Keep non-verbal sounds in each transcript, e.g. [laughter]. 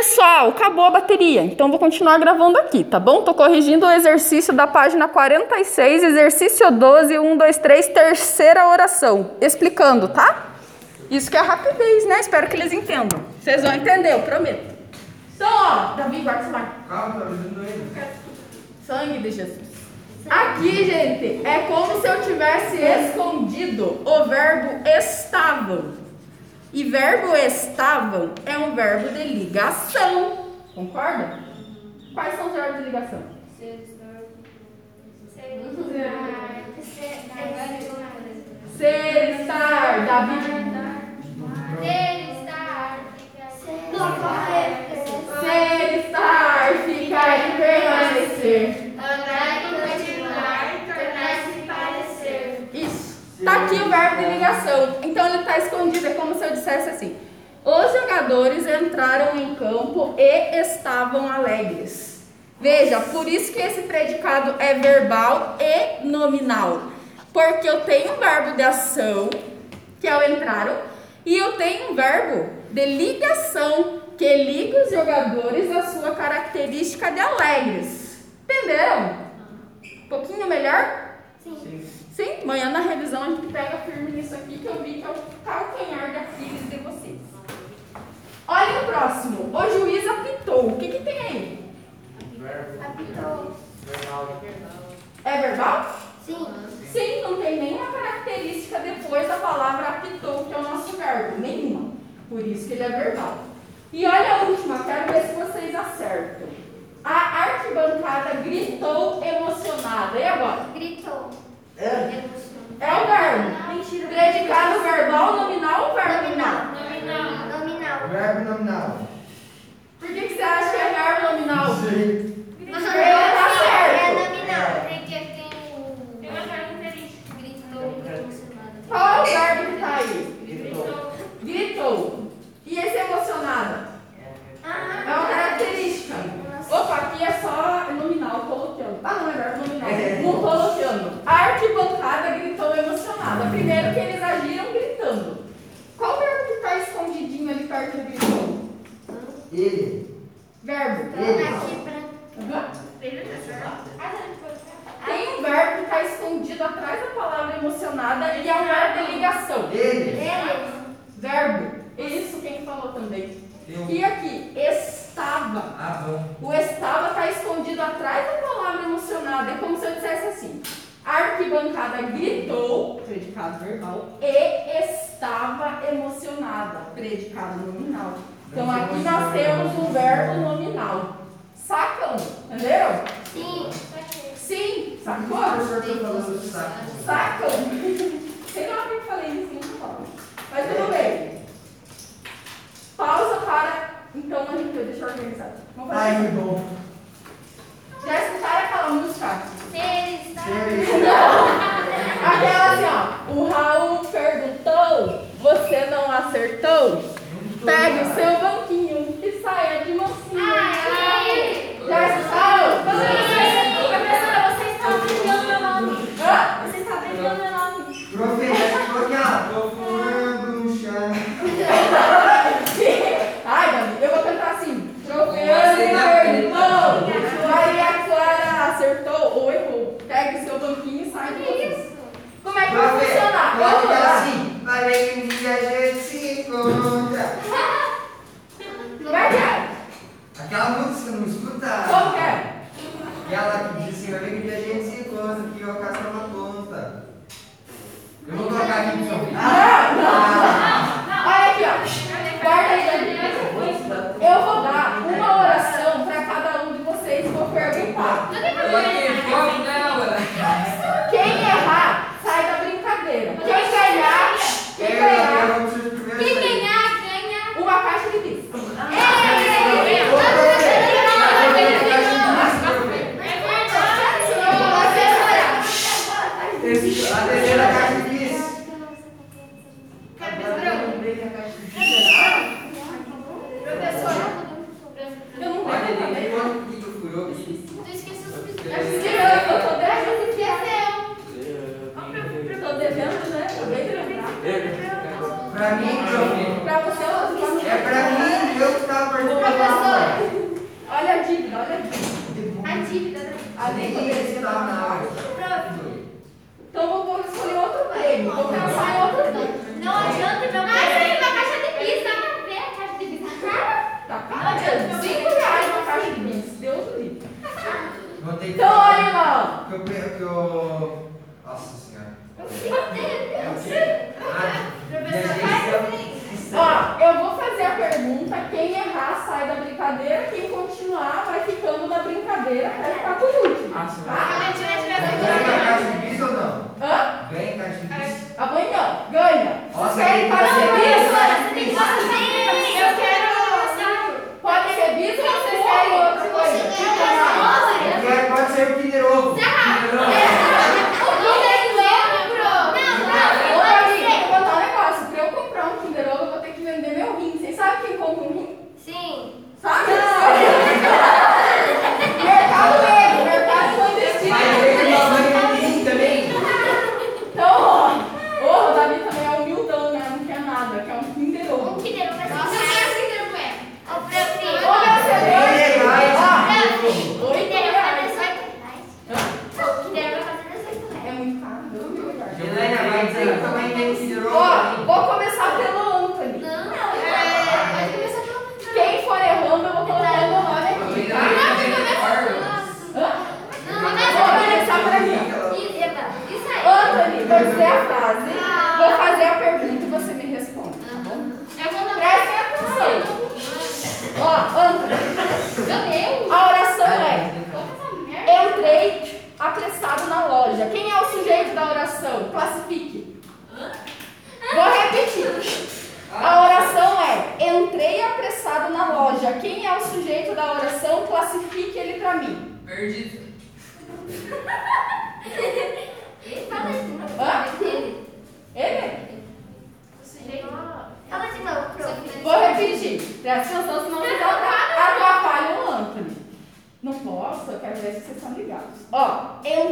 Pessoal, acabou a bateria, então vou continuar gravando aqui, tá bom? Tô corrigindo o exercício da página 46, exercício 12, 1, 2, 3, terceira oração. Explicando, tá? Isso que é rapidez, né? Espero que eles entendam. Vocês vão entender, eu prometo. Então, ó, Davi, guarda mar. Calma, tá. Sangue de Jesus. Aqui, gente, é como se eu tivesse escondido o verbo estavam. E verbo estavam é um verbo de ligação. Concorda? Quais são os verbos de ligação? Ser, estar, Davi. Ser, estar, ficar e permanecer. Isso. Tá aqui o verbo de ligação. Então ele está escondido. É como se eu dissesse assim: Os jogadores entraram em campo e estavam alegres. Veja, por isso que esse predicado é verbal e nominal. Porque eu tenho um verbo de ação, que é o entraram, e eu tenho um verbo de ligação, que liga os jogadores à sua característica de alegres. Entenderam? Um pouquinho melhor? Sim. Sim, amanhã na revisão a gente pega firme nisso aqui que eu vi que é o calcanhar de Aquiles de vocês. Olha o próximo. O juiz apitou. O que, que tem aí? Verbo. Verbal. É verbal? Sim, não tem nenhuma característica depois da palavra apitou, que é o nosso verbo. Nenhuma. Por isso que ele é verbal. E olha a última, quero ver se vocês acertam. A arquibancada gritou emocionada. E agora? É. É o verbo. Predicado verbal, nominal ou verbo nominal? Verbo nominal. Por que, que você acha que é verbo nominal? Sim. Qual é o verbo que está aí? Gritou. Gritou. E esse emocionada? É uma característica. Opa, aqui é só nominal, coloquiando. Ah, não, é verbo nominal. É. Não coloquiando. A arquibancada gritou emocionada. Primeiro que eles agiram gritando. Qual verbo que está escondidinho ali perto do gritou? Ele. Verbo. Ele. Aham. Tem um verbo que está escondido atrás da palavra emocionada e é um verbo de ligação. Ele. Verbo. Isso quem falou também. Tem um- E aqui, estava. Ah, bom. O estava está escondido atrás da palavra emocionada. É como se eu dissesse assim: a arquibancada gritou, predicado verbal, e estava emocionada, predicado nominal. Então aqui nós temos um verbo nominal. Sacam? Entenderam? Sim, sacou? O professor tá falando do saco. Sacam? Sei lá porque eu falei isso, não falo. Mas tudo bem. Pausa para. Então a gente deixa eu organizar. Vamos fazer Ai, que bom. Já escutaram aquela música? Ele. Aquela assim, ó. O Raul perguntou, você acertou? Pegue o seu banquinho e saia de mansinho. Já escutaram? Hã? Profeta, ficou aqui, ó. Tô furando no chão. Ai, Davi, eu vou cantar assim. Tropeando perguntou, Maria Clara acertou ou errou. Pegue o seu banquinho e sai de mansinho. Como é que vai Profeta, funcionar? pode Vamos ficar lá. assim. Vai ver que um dia a gente se encontra. Como é que é? Aquela música, não escuta? Como que é? Aquela que diz assim, vai ver que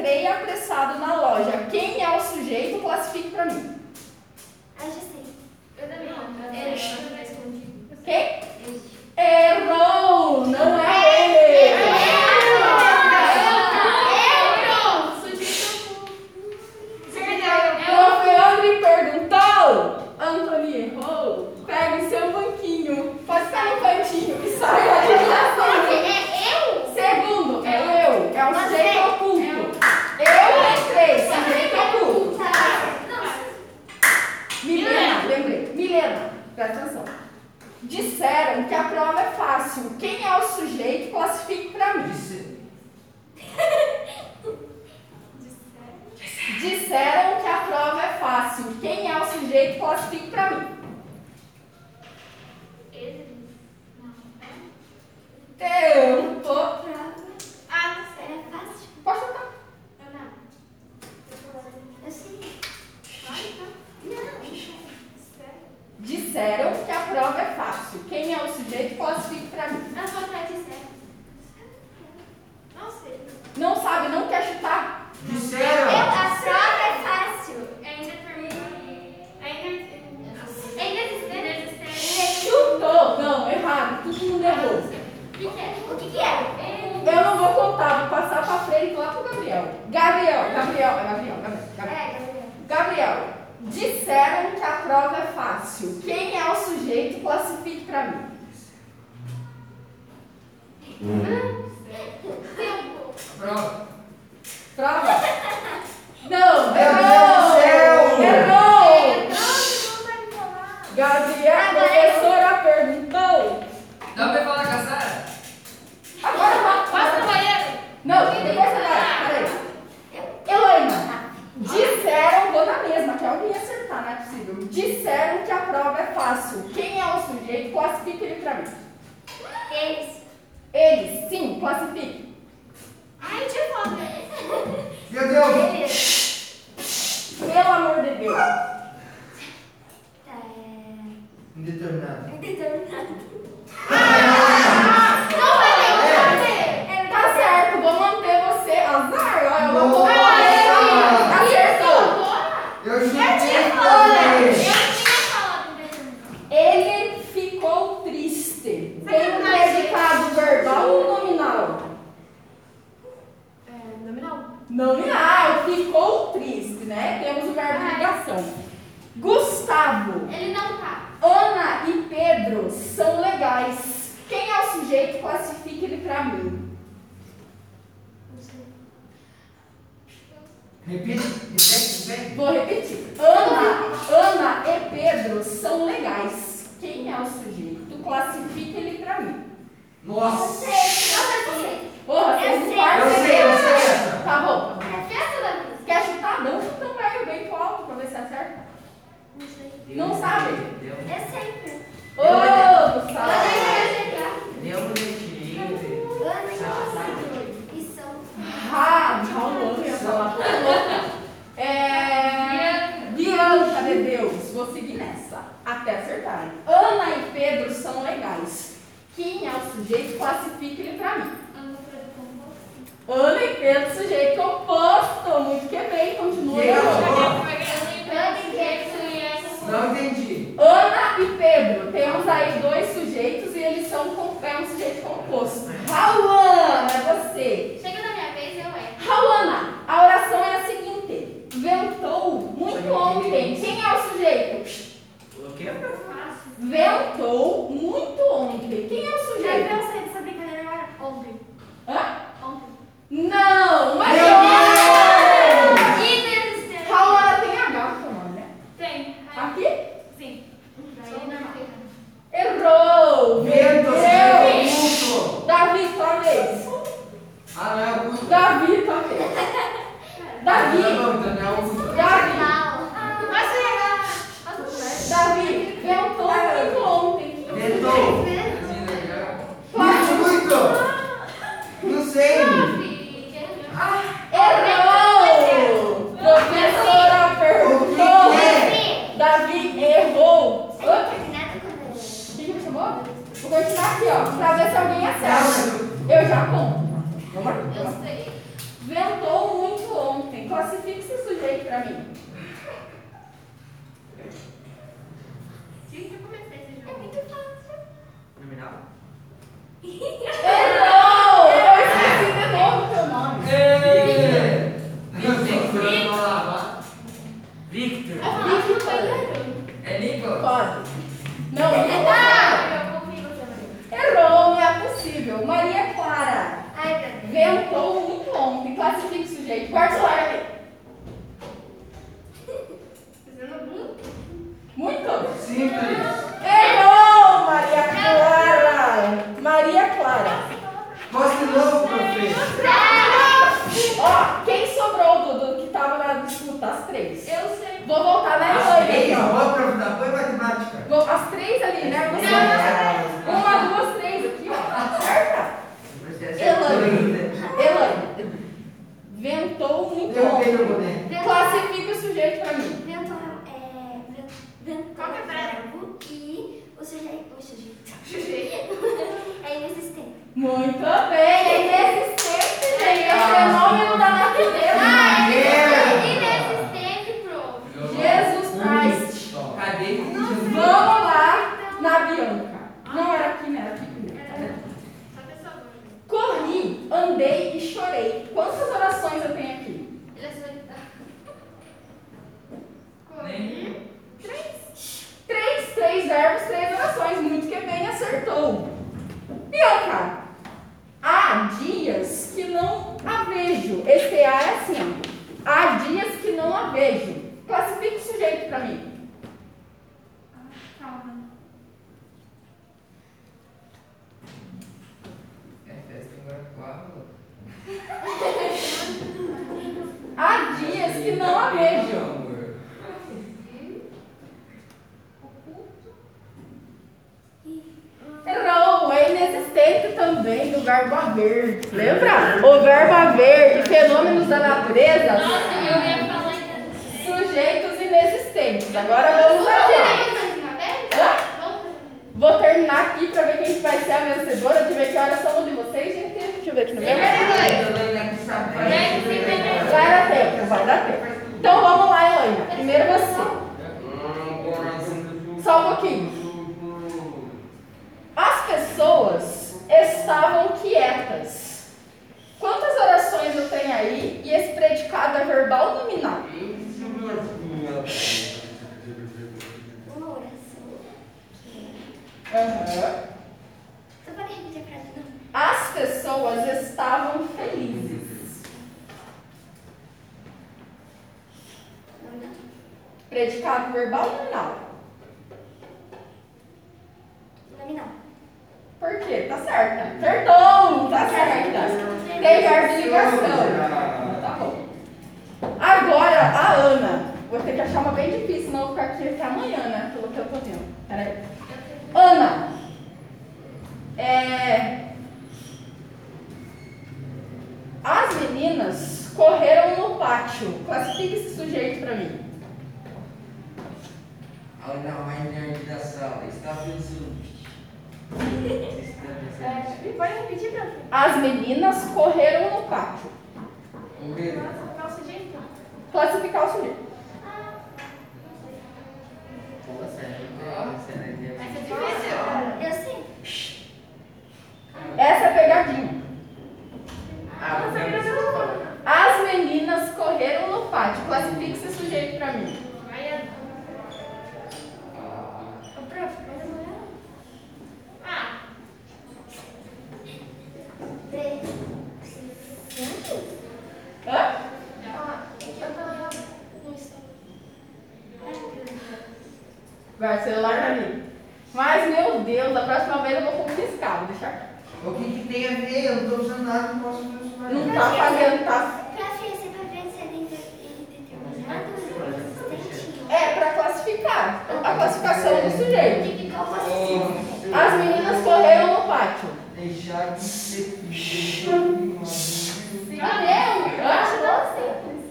entrei apressado na loja. Quem é o sujeito? Classifique para mim. Ah, já sei. Eu também. Eu também. Quem? sujeito classifique para mim. [laughs] Disseram que a prova é fácil. Quem é o sujeito classifique น้ำเดียวเอาน้ำเดียว livro. Disseram que a prova é fácil. Quem é o sujeito? Classifica ele para mim. Eles. Eles, sim, classifica Não, ah, ficou triste, né? Temos o verbo de ligação. Gustavo. Ele não tá. Ana e Pedro são legais. Quem é o sujeito? Classifique ele para mim. Repite, repete, repete. Vou repetir. Ana, Ana e Pedro são legais. Quem é o sujeito? Classifique ele para mim. Nossa! sabe? Pode. Não, não tá. Errou, não é possível. Maria Clara. Ai, Ventou muito ontem. Classifica o sujeito. Quarto hora. as duas matemáticas. As três ali, né? Você é. Uma, duas, três aqui, ó. Acerta. Elaine. Elaine. Ventou muito Eu bom. Tenho, né? Classifica o sujeito pra mim. Ventou. É, ventou. Qual é verbo que o sujeito. O sujeito. Sujeito. [laughs] é inexistente. Muito bem, é inexistente, gente. É o ah. fenômeno da natureza. há dias que não a vejo. Esse A é assim, ó. Há dias que não a vejo. Classifica o sujeito para mim. Predicado verbal ou nominal? Nominal. Por quê? Tá certa. Acertou! Tá certa. Tem verbo de ligação. Tá bom. Agora, a Ana. Vou ter que achar uma bem difícil, senão eu vou ficar aqui até amanhã, né? Pelo que eu tô vendo. Peraí. Ana. É... As meninas correram no pátio. Classifique esse sujeito pra mim. A Ana mais nerd da sala As meninas correram no pátio. Classificar o sujeito. Difícil. Eu sim. Essa é a pegadinha. As meninas correram no pátio. Classifique esse sujeito pra mim. Vai, Ô, prof, pode olhar? Ah. Hã? Ó, eu tô no Instagram. Vai, o celular tá ali. Mas, meu Deus, da próxima vez eu vou confiscar. Vou deixar aqui. O que, que tem a ver? Eu não tô usando nada, não posso ver isso Não tá fazendo, tá? Prof, você vai ver se ele é? É pra classificar. A classificação do sujeito. posso As meninas correram no pátio. Deixar de ser? Hã?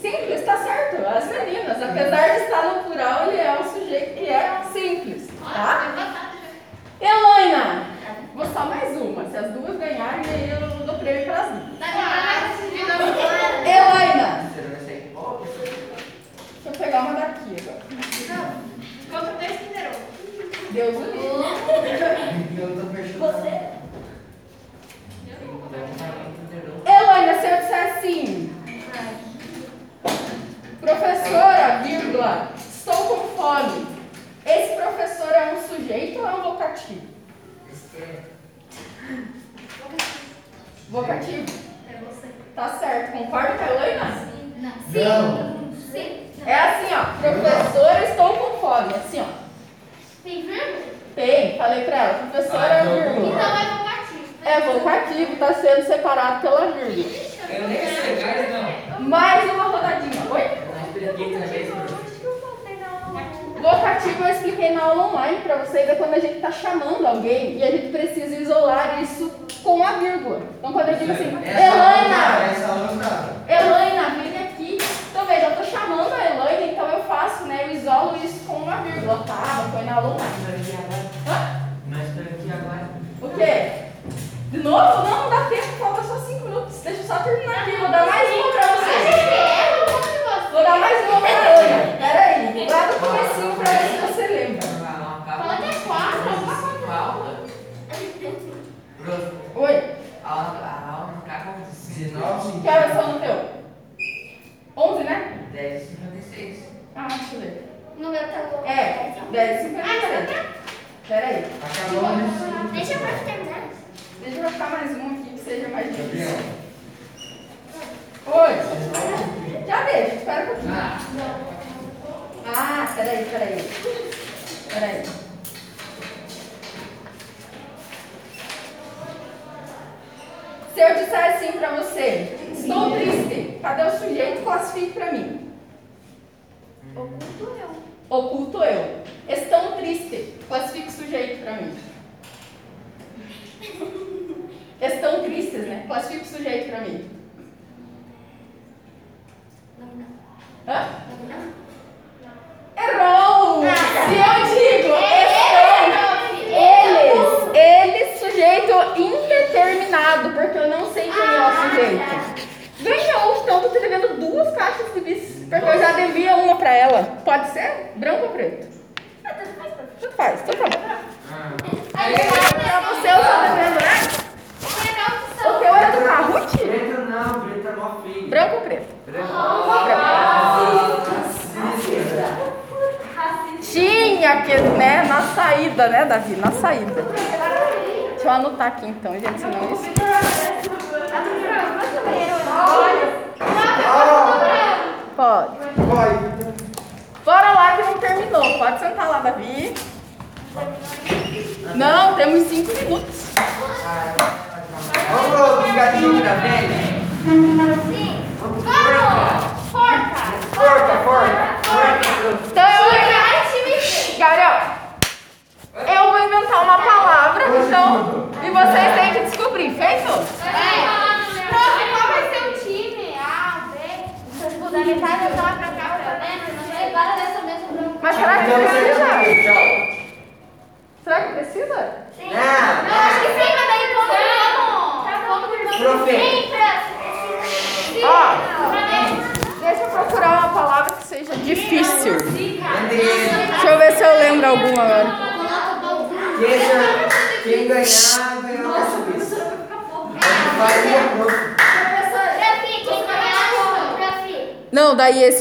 Simples, tá certo. As meninas. Apesar de estar no plural, ele é um sujeito que é simples. Tá? Elaina, vou só mais uma. Se as duas ganharem, aí eu dou prêmio para as duas. Elaina, vai sair pobre? deixa eu pegar uma daqui agora. Contra dois Kinder Deus o livre. [laughs] Eu tô fechando. Você? Elaina, se eu disser assim, professora, vírgula, estou com fome. Esse professor é um sujeito ou é um vocativo? Vocativo? É você. Tá certo. Concorda com a Elaina? Não. Não. Sim. Sim. É assim, ó. Professora, estou com fome. Assim, ó. Tem vírgula? Tem, falei pra ela. Professora, Ah, então vírgula. Então é vocativo. É vocativo, tá sendo separado pela vírgula. Eu nem sei, mas não. Mais uma rodadinha. Oi? Acho que eu expliquei na aula online pra vocês, é quando a gente tá chamando alguém e a gente precisa isolar isso com a vírgula. Então quando eu digo assim, Elaina, dá. Elaina, vem aqui. Então veja, eu tô chamando a Elaina, então eu faço, né? Eu isolo isso com uma vírgula, tá? Foi na aula online. Mas estou aqui agora. O quê? De novo? Não, não dá tempo, falta só 5 minutos. Deixa eu só terminar aqui, vou dar mais uma pra vocês. Vou dar mais uma pra Ana. Pera aí, lá no comecinho pra ver se você lembra. Fala até quatro, alguma coisa. Aula? Prof, Oi, a aula a aula não acaba com 19, que horas são no teu? 11, né? 10 56. Ah, deixa eu ver. No meu tá É, 10 e Ah, 53. Pera aí, Acabou nesse. Deixa eu prof terminar. deixa eu colocar mais um aqui que seja mais difícil. Gabriel. Oi, já deixa, espera um pouquinho. Ah, Ah, peraí, peraí. Peraí. Se eu disser assim pra você, estou triste, cadê o sujeito? Classifique pra mim. Oculto eu. Oculto eu. Estão triste, classifique o sujeito pra mim. Estão tristes, né? Classifique o sujeito pra mim. Hã? Errou! Se eu digo estão, eles, eles, sujeito indeterminado, porque eu não sei quem é o sujeito. Ganhou, então eu tô te devendo duas caixas de bis, porque eu já devia uma pra ela. Pode ser? Branco ou preto? Tudo faz, tudo bom. ah. Pra você eu tô devendo, né? O teu era do Kahoot? Preta não, preta é mó feio. Branco ou preto? Tinha que, né, na saída, né, Davi? Na saída. Deixa eu anotar aqui então, gente, senão isso. Pode. Pode. Bora lá que não terminou. Pode sentar lá, Davi. Não, temos cinco minutos. Vamos pro gatinho da. Vamos! Forca! Forca, forca! Então eu vou... Garão! ahí